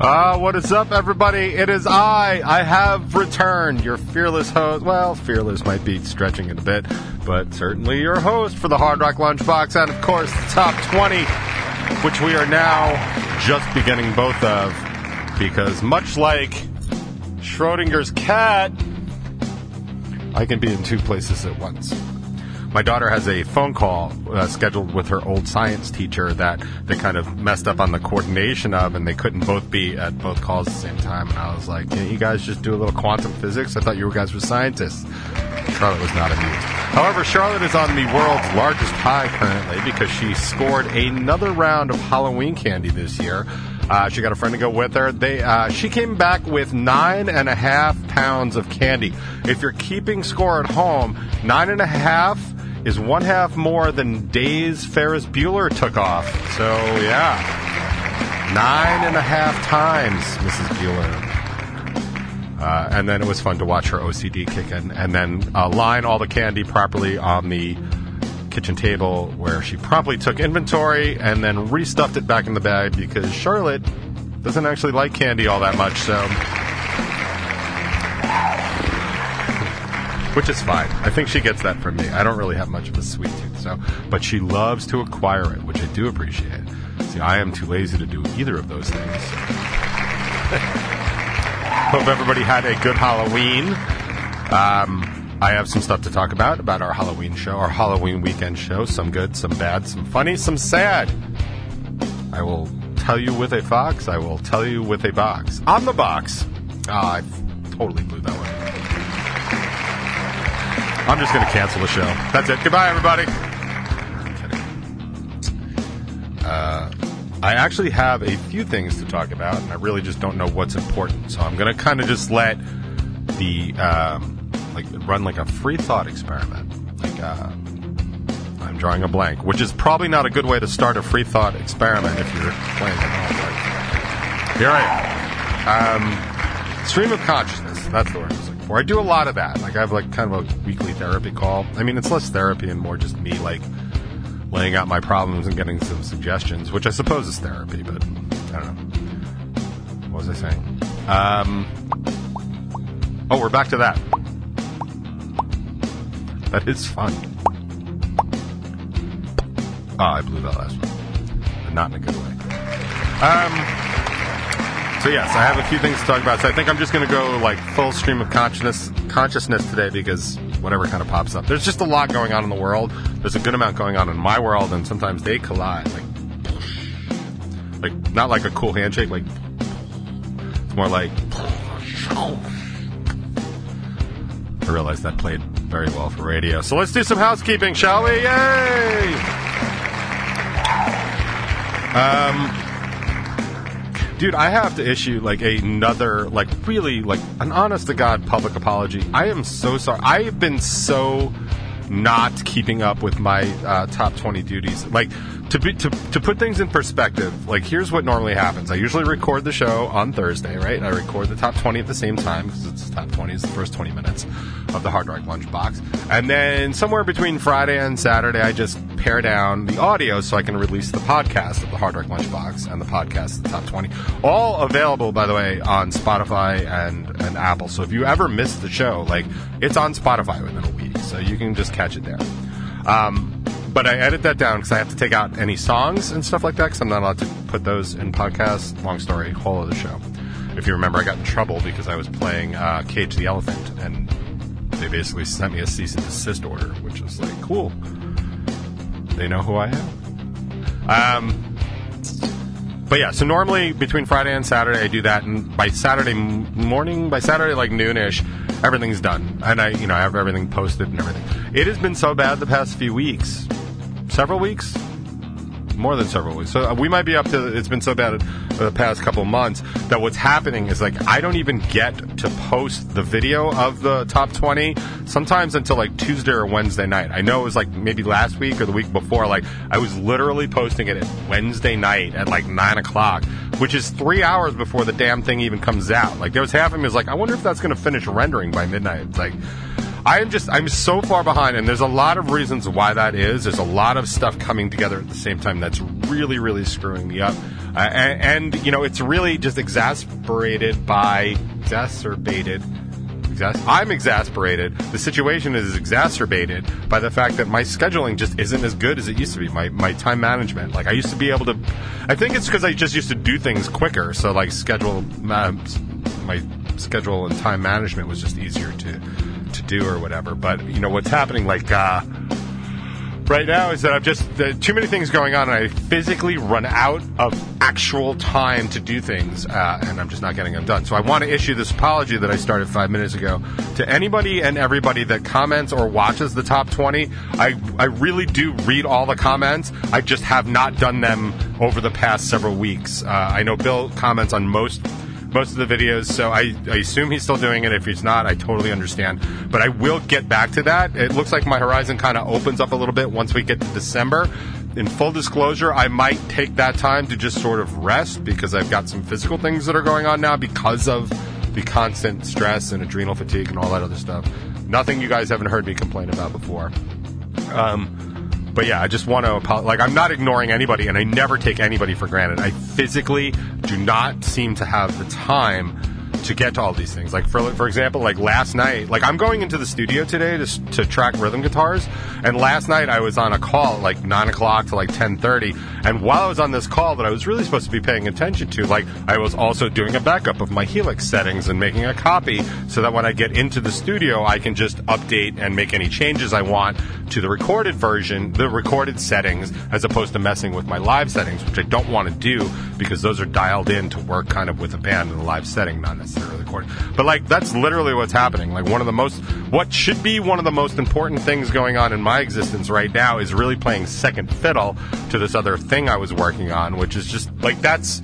Ah, what is up, everybody? It is I. I have returned, your fearless host. Well, fearless might be stretching it a bit, but certainly your host for the Hard Rock Lunchbox, and of course, the top 20, which we are now just beginning both of, because much like Schrodinger's cat, I can be in two places at once. My daughter has a phone call uh, scheduled with her old science teacher that they kind of messed up on the coordination of, and they couldn't both be at both calls at the same time. And I was like, "Can't you guys just do a little quantum physics? I thought you guys were scientists." Charlotte was not amused. However, Charlotte is on the world's largest high currently because she scored another round of Halloween candy this year. Uh, she got a friend to go with her. They uh, she came back with nine and a half pounds of candy. If you're keeping score at home, nine and a half is one half more than days Ferris Bueller took off. So yeah, nine and a half times Mrs. Bueller. Uh, and then it was fun to watch her OCD kick in, and then uh, line all the candy properly on the kitchen table, where she promptly took inventory and then restuffed it back in the bag because Charlotte doesn't actually like candy all that much. So which is fine. I think she gets that from me. I don't really have much of a sweet tooth, so but she loves to acquire it, which I do appreciate. See, I am too lazy to do either of those things. Hope everybody had a good Halloween. Um, I have some stuff to talk about about our Halloween show, our Halloween weekend show. Some good, some bad, some funny, some sad. I will tell you with a fox. I will tell you with a box. On the box. Ah, I totally blew that one. I'm just going to cancel the show. That's it. Goodbye, everybody. Uh, I actually have a few things to talk about, and I really just don't know what's important. So I'm going to kind of just let the um, like run like a free thought experiment. Like uh, I'm drawing a blank, which is probably not a good way to start a free thought experiment if you're playing home. Here I am. Um, stream of consciousness. That's the word for. I do a lot of that. Like I have like kind of a weekly therapy call. I mean, it's less therapy and more just me like laying out my problems and getting some suggestions, which I suppose is therapy, but I don't know. What was I saying? Um, oh, we're back to that. That is fun. Oh, I blew that last one. But not in a good way. Um, so yes, I have a few things to talk about. So I think I'm just going to go like full stream of consciousness consciousness today because whatever kind of pops up. There's just a lot going on in the world. There's a good amount going on in my world, and sometimes they collide. Like, like not like a cool handshake. Like it's more like. I realized that played very well for radio. So let's do some housekeeping, shall we? Yay! Um, dude, I have to issue like another, like really, like an honest to god public apology. I am so sorry. I have been so not keeping up with my uh, top 20 duties. Like, to, be, to, to put things in perspective, like, here's what normally happens. I usually record the show on Thursday, right? And I record the top 20 at the same time because it's the top 20 is the first 20 minutes of the Hard Rock Lunchbox. And then somewhere between Friday and Saturday, I just pare down the audio so I can release the podcast of the Hard Rock Lunchbox and the podcast of the top 20. All available, by the way, on Spotify and, and Apple. So if you ever miss the show, like, it's on Spotify within a week. So you can just catch it there. Um, but I edit that down because I have to take out any songs and stuff like that because I'm not allowed to put those in podcasts. Long story, whole of the show. If you remember, I got in trouble because I was playing uh, Cage the Elephant, and they basically sent me a cease and desist order, which was like, cool. They know who I am. Um, but yeah, so normally between Friday and Saturday, I do that, and by Saturday morning, by Saturday like noonish, everything's done, and I, you know, I have everything posted and everything. It has been so bad the past few weeks, several weeks, more than several weeks. So uh, we might be up to. It's been so bad the past couple months that what's happening is like I don't even get to post the video of the top twenty sometimes until like Tuesday or Wednesday night. I know it was like maybe last week or the week before. Like I was literally posting it Wednesday night at like nine o'clock, which is three hours before the damn thing even comes out. Like there was half of me was like, I wonder if that's going to finish rendering by midnight. It's like. I am just I'm so far behind, and there's a lot of reasons why that is. There's a lot of stuff coming together at the same time that's really really screwing me up. Uh, and, and, you know, it's really just exasperated by, exacerbated, exas- I'm exasperated. The situation is exacerbated by the fact that my scheduling just isn't as good as it used to be. My, my time management. Like, I used to be able to, I think it's because I just used to do things quicker. So, like, schedule, uh, my schedule and time management was just easier to do or whatever. But, you know, what's happening, like, uh, right now is that I've just uh, too many things going on, and I physically run out of actual time to do things, uh, and I'm just not getting them done. So I want to issue this apology that I started five minutes ago to anybody and everybody that comments or watches the top 20. I I really do read all the comments. I just have not done them over the past several weeks. Uh, I know Bill comments on most most of the videos, so I, I assume he's still doing it. If he's not, I totally understand. But I will get back to that. It looks like my horizon kind of opens up a little bit once we get to December. In full disclosure, I might take that time to just sort of rest because I've got some physical things that are going on now because of the constant stress and adrenal fatigue and all that other stuff. Nothing you guys haven't heard me complain about before. Um, but yeah, I just want to apologize. Like, I'm not ignoring anybody, and I never take anybody for granted. I physically do not seem to have the time to get to all these things. Like for for example, like last night, like I'm going into the studio today to to track rhythm guitars, and last night I was on a call at like nine o'clock to like ten thirty, and while I was on this call that I was really supposed to be paying attention to, like I was also doing a backup of my Helix settings and making a copy so that when I get into the studio, I can just update and make any changes I want to the recorded version, the recorded settings, as opposed to messing with my live settings, which I don't want to do because those are dialed in to work kind of with a band in the live setting, not necessarily recording. But like that's literally what's happening. Like one of the most, what should be one of the most important things going on in my existence right now is really playing second fiddle to this other thing I was working on, which is just like that's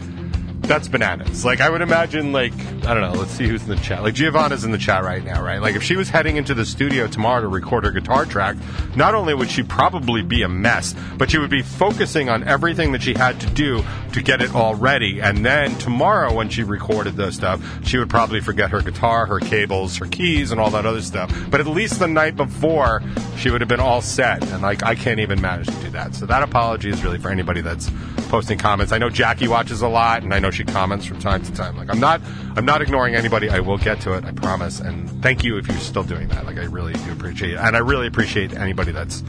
that's bananas. Like I would imagine, like I don't know. Let's see who's in the chat. Like Giovanna's in the chat right now, right? Like if she was heading into the studio tomorrow to record her guitar track, not only would she probably be a mess, but she would be focusing on everything that she had to do to get it all ready. And then tomorrow, when she recorded the stuff, she would probably forget her guitar, her cables, her keys, and all that other stuff. But at least the night before, she would have been all set. And like I can't even manage to do that. So that apology is really for anybody that's posting comments. I know Jackie watches a lot, and I know she comments from time to time. Like I'm not, I'm not ignoring anybody. I will get to it. I promise. And thank you if you're still doing that. Like I really do appreciate it, and I really appreciate anybody that's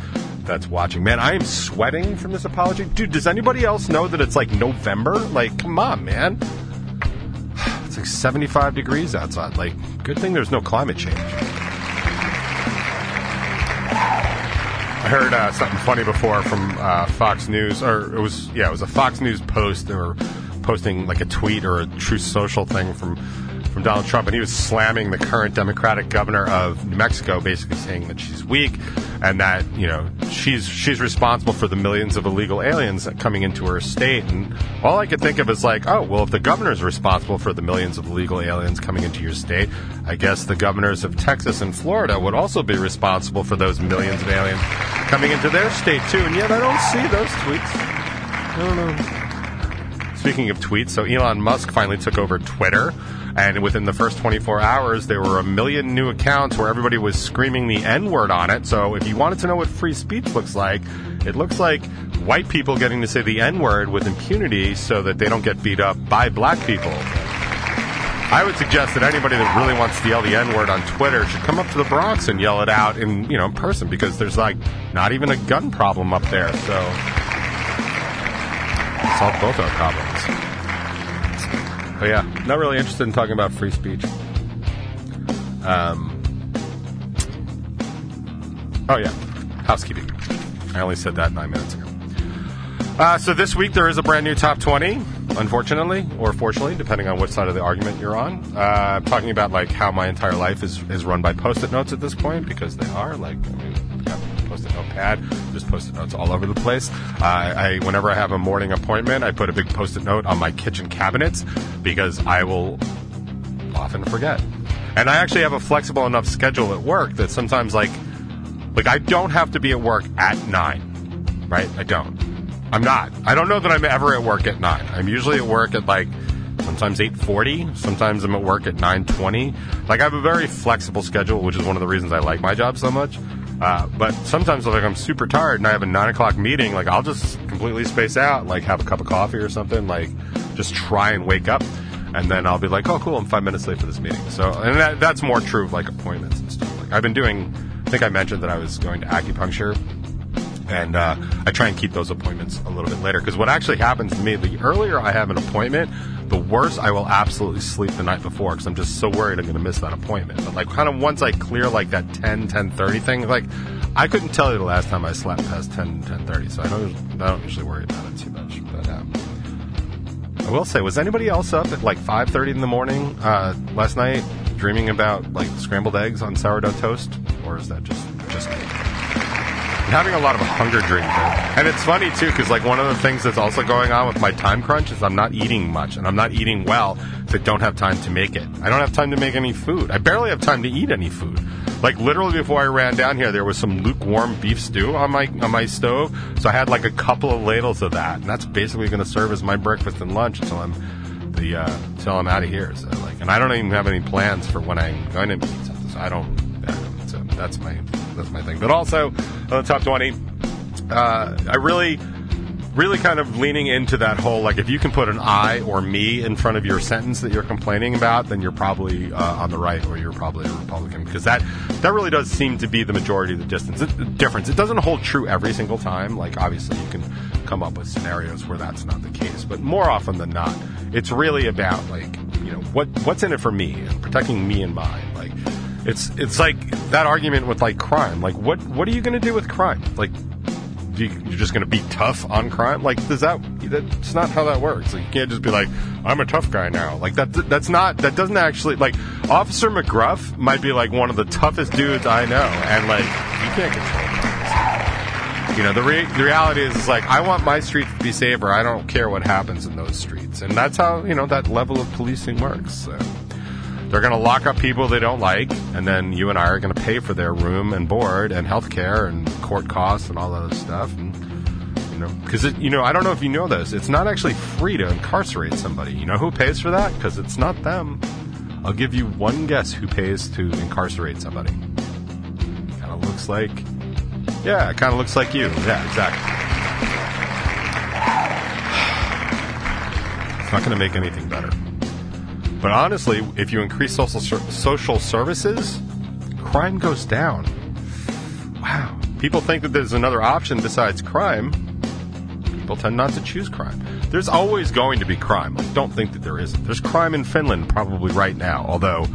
that's watching. Man, I am sweating from this apology, dude. Does anybody else know that it's like November? Like, come on, man. It's like 75 degrees outside. Like, good thing there's no climate change. I heard uh, something funny before from uh, Fox News, or it was yeah, it was a Fox News post. They were posting like a tweet or a Truth Social thing from from Donald Trump, and he was slamming the current Democratic governor of New Mexico, basically saying that she's weak and that you know she's she's responsible for the millions of illegal aliens coming into her state. And all I could think of is like, oh well, if the governor's responsible for the millions of illegal aliens coming into your state, I guess the governors of Texas and Florida would also be responsible for those millions of aliens coming into their state too. And yet I don't see those tweets. I don't know. Speaking of tweets, so Elon Musk finally took over Twitter. And within the first 24 hours, there were a million new accounts where everybody was screaming the N word on it. So if you wanted to know what free speech looks like, it looks like white people getting to say the N word with impunity so that they don't get beat up by black people. I would suggest that anybody that really wants to yell the N word on Twitter should come up to the Bronx and yell it out in, you know, in person because there's like not even a gun problem up there. So solve both our problems. But yeah, not really interested in talking about free speech. Um, oh yeah, housekeeping. I only said that nine minutes ago. Uh, so this week there is a brand new top 20, unfortunately, or fortunately, depending on what side of the argument you're on. Uh, talking about like how my entire life is, is run by post-it notes at this point, because they are. Like, I mean, post-it notepad, just post-it notes all over the place. Uh, I, whenever I have a morning appointment, I put a big post-it note on my kitchen cabinets because I will often forget. And I actually have a flexible enough schedule at work that sometimes, like, like I don't have to be at work at nine, right? I don't. I'm not. I don't know that I'm ever at work at nine. I'm usually at work at like sometimes 8:40. Sometimes I'm at work at 9:20. Like I have a very flexible schedule, which is one of the reasons I like my job so much. Uh, but sometimes, like I'm super tired and I have a nine o'clock meeting, like I'll just completely space out, like have a cup of coffee or something, like just try and wake up, and then I'll be like, oh, cool, I'm five minutes late for this meeting. So, and that, that's more true of like appointments and stuff. Like I've been doing, I think I mentioned that I was going to acupuncture and uh, I try and keep those appointments a little bit later because what actually happens to me, the earlier I have an appointment, the worst, I will absolutely sleep the night before because I'm just so worried I'm going to miss that appointment. But like kind of once I clear like that 10, 10.30 thing, like I couldn't tell you the last time I slept past 10, 10.30, so I don't, I don't usually worry about it too much. But um, I will say, was anybody else up at like 5.30 in the morning uh, last night dreaming about like scrambled eggs on sourdough toast? Or is that just, just me? Having a lot of hunger dreams. And it's funny too, because like one of the things that's also going on with my time crunch is I'm not eating much and I'm not eating well because I don't have time to make it. I don't have time to make any food. I barely have time to eat any food. Like literally before I ran down here, there was some lukewarm beef stew on my on my stove, so I had like a couple of ladles of that, and that's basically going to serve as my breakfast and lunch until I'm the uh, until I'm out of here. So like, and I don't even have any plans for when I'm going to eat something. So I don't. So that's my that's my thing. But also on the top twenty, uh, I really, really kind of leaning into that whole like if you can put an I or me in front of your sentence that you're complaining about, then you're probably uh, on the right or you're probably a Republican because that that really does seem to be the majority of the distance it, difference. It doesn't hold true every single time. Like obviously you can come up with scenarios where that's not the case, but more often than not, it's really about like you know what what's in it for me and protecting me and mine. Like it's it's like that argument with like crime. Like what what are you going to do with crime? Like you, you're just going to be tough on crime? Like does that that's not how that works. Like you can't just be like I'm a tough guy now. Like that that's not that doesn't actually like Officer McGruff might be like one of the toughest dudes I know, and like you can't control. You know the, re- the reality is, is like I want my streets to be safer. I don't care what happens in those streets, and that's how you know that level of policing works. So. They're going to lock up people they don't like, and then you and I are going to pay for their room and board and health care and court costs and all that other stuff. And, you know, because you know, I don't know if you know this. It's not actually free to incarcerate somebody. You know who pays for that? Because it's not them. I'll give you one guess who pays to incarcerate somebody. Kind of looks like, yeah, it kind of looks like you. Yeah, exactly. It's not going to make anything better. But honestly, if you increase social social services, crime goes down. Wow. People think that there's another option besides crime. People tend not to choose crime. There's always going to be crime. Like, don't think that there isn't. There's crime in Finland probably right now, although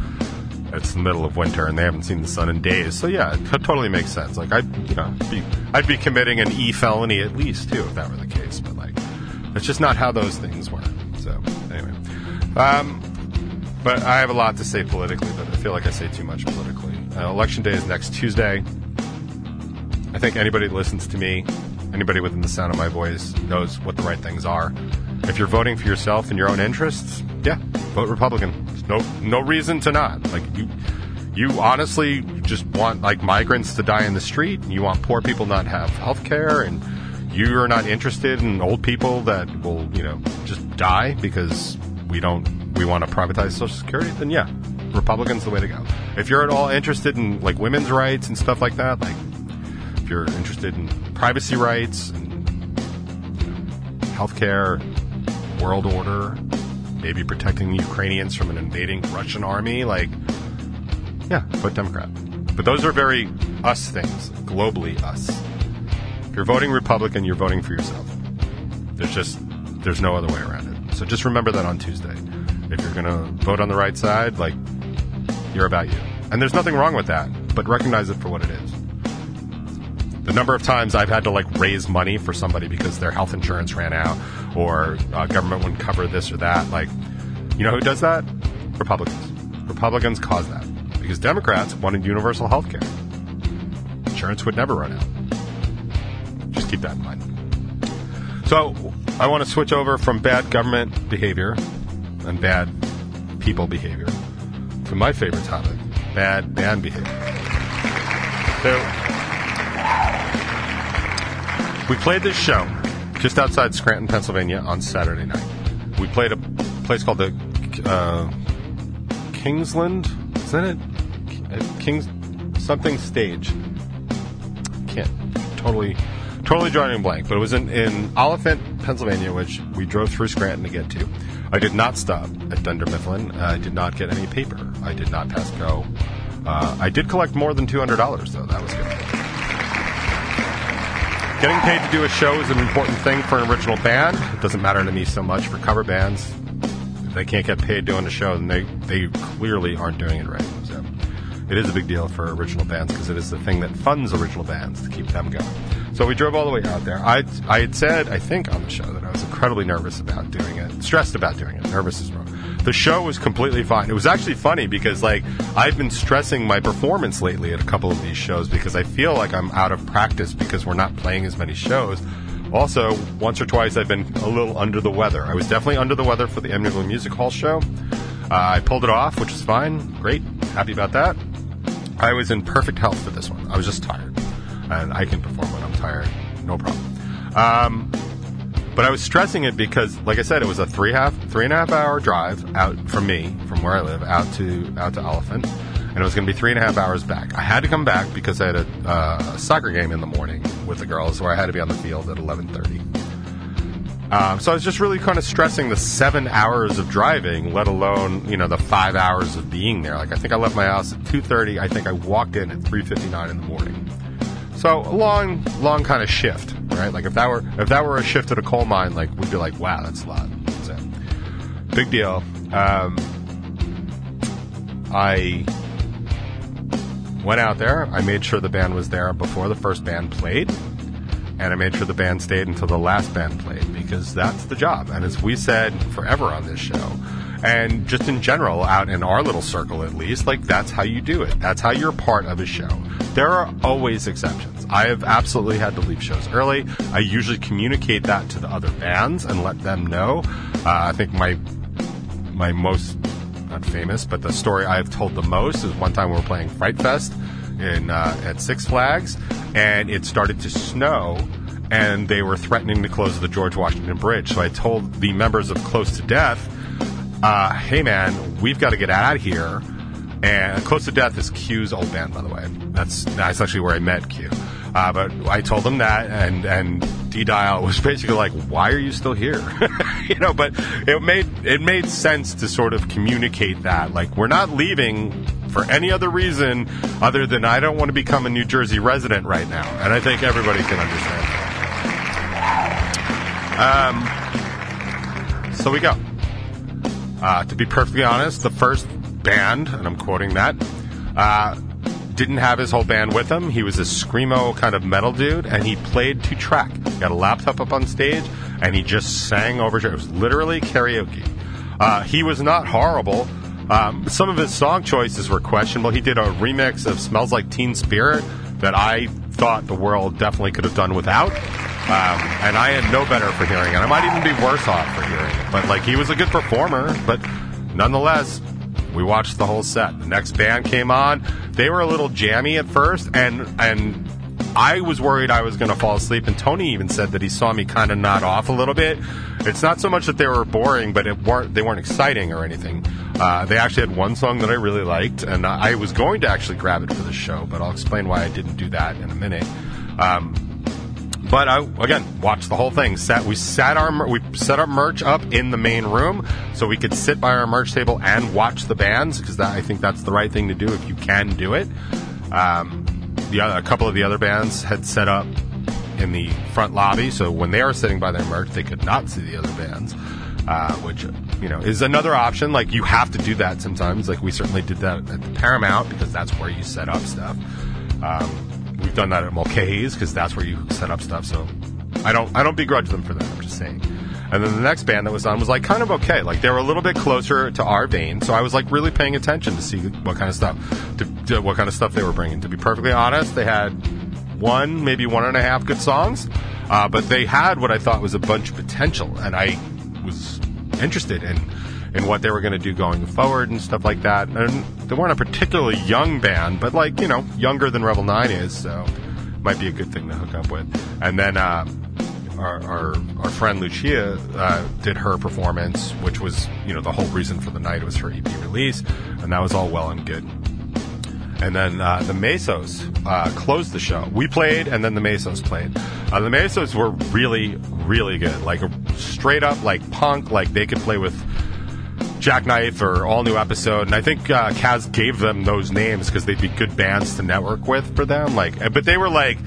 it's the middle of winter and they haven't seen the sun in days. So yeah, it totally makes sense. Like I'd you know be I'd be committing an e felony at least too if that were the case. But like that's just not how those things work. So anyway, um, but I have a lot to say politically, but I feel like I say too much politically. Uh, election day is next Tuesday. I think anybody that listens to me, anybody within the sound of my voice, knows what the right things are. If you're voting for yourself and your own interests, yeah, vote Republican. There's no no reason to not. Like you, you honestly just want like migrants to die in the street. And you want poor people not have health care, and you are not interested in old people that will you know just die because we don't we want to privatize Social Security, then yeah, Republicans the way to go. If you're at all interested in like women's rights and stuff like that, like if you're interested in privacy rights and healthcare, world order, maybe protecting Ukrainians from an invading Russian army, like yeah, vote Democrat. But those are very us things, globally us. If you're voting Republican, you're voting for yourself. There's just there's no other way around it. So just remember that on Tuesday. If you're going to vote on the right side, like, you're about you. And there's nothing wrong with that, but recognize it for what it is. The number of times I've had to, like, raise money for somebody because their health insurance ran out or uh, government wouldn't cover this or that, like, you know who does that? Republicans. Republicans cause that because Democrats wanted universal health care. Insurance would never run out. Just keep that in mind. So, I want to switch over from bad government behavior and bad people behavior to my favorite topic, bad band behavior. So, we played this show just outside Scranton, Pennsylvania on Saturday night. We played a place called the uh, Kingsland, isn't it? Kings something stage. can't totally totally drawing blank, but it was in, in Olyphant, Pennsylvania, which we drove through Scranton to get to. I did not stop at Dunder Mifflin. I did not get any paper. I did not pass go. Uh, I did collect more than two hundred dollars, though. That was good. Getting paid to do a show is an important thing for an original band. It doesn't matter to me so much for cover bands. If they can't get paid doing a show, then they, they clearly aren't doing it right. So it is a big deal for original bands because it is the thing that funds original bands to keep them going. So we drove all the way out there. I, I had said, I think on the show, that I incredibly nervous about doing it, stressed about doing it. Nervous is wrong. The show was completely fine. It was actually funny because, like, I've been stressing my performance lately at a couple of these shows because I feel like I'm out of practice because we're not playing as many shows. Also, once or twice I've been a little under the weather. I was definitely under the weather for the Amityville Music Hall show. Uh, I pulled it off, which is fine. Great. Happy about that. I was in perfect health for this one. I was just tired. And I can perform when I'm tired. No problem. Um, but I was stressing it because, like I said, it was a three half, three and a half hour drive out from me, from where I live, out to out to Olyphant, and it was going to be three and a half hours back. I had to come back because I had a, uh, soccer game in the morning with the girls, where I had to be on the field at eleven thirty. Um, so I was just really kind of stressing the seven hours of driving, let alone you know the five hours of being there. Like I think I left my house at two thirty. I think I walked in at three fifty nine in the morning. So a long, long kind of shift, right? Like if that were if that were a shift at a coal mine, like we'd be like, wow, that's a lot. Big deal. Um, I went out there. I made sure the band was there before the first band played, and I made sure the band stayed until the last band played because that's the job. And as we said forever on this show, and just in general, out in our little circle at least, like that's how you do it. That's how you're part of a show. There are always exceptions. I have absolutely had to leave shows early. I usually communicate that to the other bands and let them know. Uh, I think my my most not famous, but the story I have told the most is one time we were playing Fright Fest in uh, at Six Flags, and it started to snow, and they were threatening to close the George Washington Bridge. So I told the members of Close to Death, uh, "Hey man, we've got to get out of here." And Close to Death is Q's old band, by the way. That's that's actually where I met Q. Uh, but I told them that, and and D Dial was basically like, "Why are you still here?" you know. But it made it made sense to sort of communicate that, like, we're not leaving for any other reason other than I don't want to become a New Jersey resident right now, and I think everybody can understand that. Um, so we go. Uh, to be perfectly honest, the first band, and I'm quoting that, uh, didn't have his whole band with him. He was a screamo kind of metal dude, and he played to track. He had a laptop up on stage, and he just sang over. It was literally karaoke. Uh, he was not horrible. Um, some of his song choices were questionable. He did a remix of "Smells Like Teen Spirit" that I thought the world definitely could have done without. Um, and I had no better for hearing it. I might even be worse off for hearing it. But like he was a good performer, but nonetheless, we watched the whole set. The next band came on. They were a little jammy at first, and and I was worried I was going to fall asleep. And Tony even said that he saw me kind of nod off a little bit. It's not so much that they were boring, but it weren't they weren't exciting or anything. Uh, they actually had one song that I really liked, and I was going to actually grab it for the show, but I'll explain why I didn't do that in a minute. Um, but I again watched the whole thing. Sat we sat our we set our merch up in the main room so we could sit by our merch table and watch the bands because I think that's the right thing to do if you can do it. Um, the other, a couple of the other bands had set up in the front lobby, so when they were sitting by their merch, they could not see the other bands. Uh, which you know is another option. Like you have to do that sometimes. Like we certainly did that at the Paramount because that's where you set up stuff. Um, we've done that at Mulcahy's because that's where you set up stuff. So I don't I don't begrudge them for that. I'm just saying. And then the next band that was on was like kind of okay. Like they were a little bit closer to our vein, so I was like really paying attention to see what kind of stuff, to, to what kind of stuff they were bringing. To be perfectly honest, they had one, maybe one and a half good songs, uh, but they had what I thought was a bunch of potential, and I was interested in in what they were going to do going forward and stuff like that. And they weren't a particularly young band, but like you know, younger than Rebel Nine is, so might be a good thing to hook up with. And then uh, our, our, our friend Lucia uh, did her performance, which was you know the whole reason for the night was her EP release, and that was all well and good. and then uh, the Mesos uh, closed the show. We played, and then the Mesos played. Uh, the Mesos were really, really good. Like straight up, like punk. Like they could play with Jackknife or All New Episode, and I think uh, Kaz gave them those names because they'd be good bands to network with for them. Like, but they were like,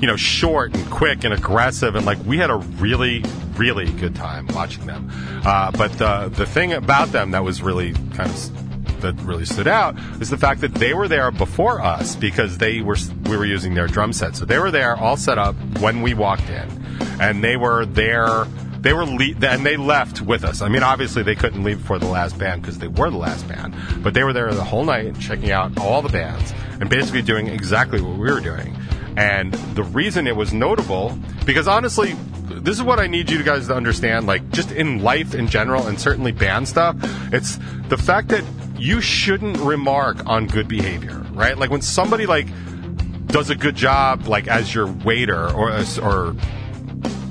you know, short and quick and aggressive, and like we had a really, really good time watching them. Uh, but the the thing about them that was really kind of that really stood out is the fact that they were there before us because they were we were using their drum set. So they were there all set up when we walked in, and they were there. They were le- and they left with us. I mean, obviously they couldn't leave before the last band because they were the last band, but they were there the whole night checking out all the bands and basically doing exactly what we were doing. And the reason it was notable because honestly, this is what I need you guys to understand. Like just in life in general, and certainly band stuff, it's the fact that you shouldn't remark on good behavior, right? Like when somebody like does a good job, like as your waiter or or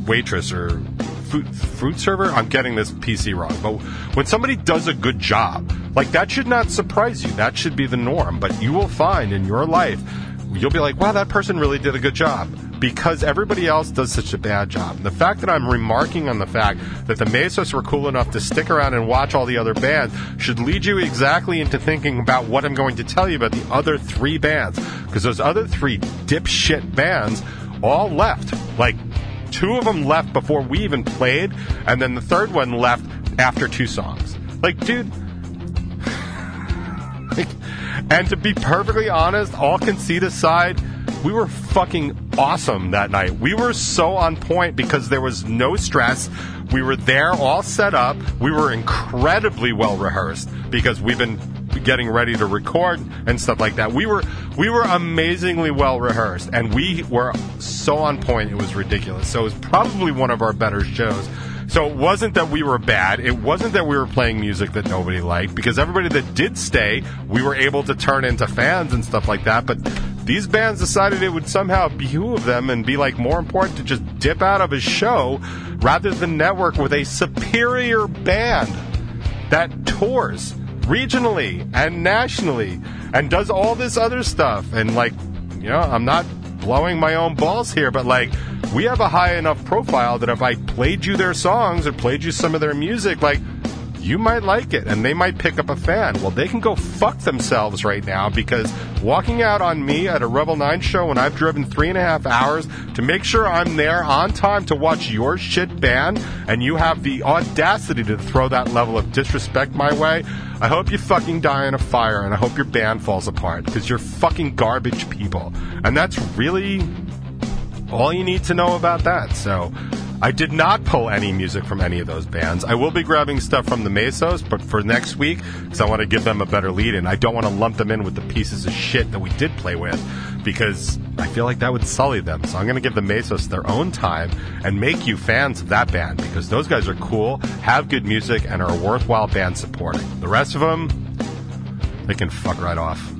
waitress or food, fruit server. I'm getting this PC wrong, but when somebody does a good job, like that should not surprise you. That should be the norm. But you will find in your life, you'll be like, wow, that person really did a good job because everybody else does such a bad job. The fact that I'm remarking on the fact that the Mesos were cool enough to stick around and watch all the other bands should lead you exactly into thinking about what I'm going to tell you about the other three bands. Because those other three dipshit bands all left. Like, two of them left before we even played, and then the third one left after two songs. Like, dude. and to be perfectly honest, all conceit aside, we were fucking awesome that night. We were so on point because there was no stress. We were there all set up. We were incredibly well rehearsed because we've been getting ready to record and stuff like that. We were we were amazingly well rehearsed and we were so on point it was ridiculous. So it was probably one of our better shows. So it wasn't that we were bad. It wasn't that we were playing music that nobody liked because everybody that did stay, we were able to turn into fans and stuff like that. But these bands decided it would somehow behoove them and be like more important to just dip out of a show rather than network with a superior band that tours regionally and nationally and does all this other stuff. And like, you know, I'm not blowing my own balls here, but like, we have a high enough profile that if I played you their songs or played you some of their music, like, you might like it and they might pick up a fan. Well, they can go fuck themselves right now because walking out on me at a Rebel 9 show when I've driven three and a half hours to make sure I'm there on time to watch your shit band and you have the audacity to throw that level of disrespect my way, I hope you fucking die in a fire and I hope your band falls apart because you're fucking garbage people. And that's really all you need to know about that. So I did not pull any music from any of those bands. I will be grabbing stuff from the Mesos, but for next week, because I want to give them a better lead in. I don't want to lump them in with the pieces of shit that we did play with, because I feel like that would sully them. So I'm going to give the Mesos their own time and make you fans of that band, because those guys are cool, have good music, and are a worthwhile band supporting. The rest of them, they can fuck right off.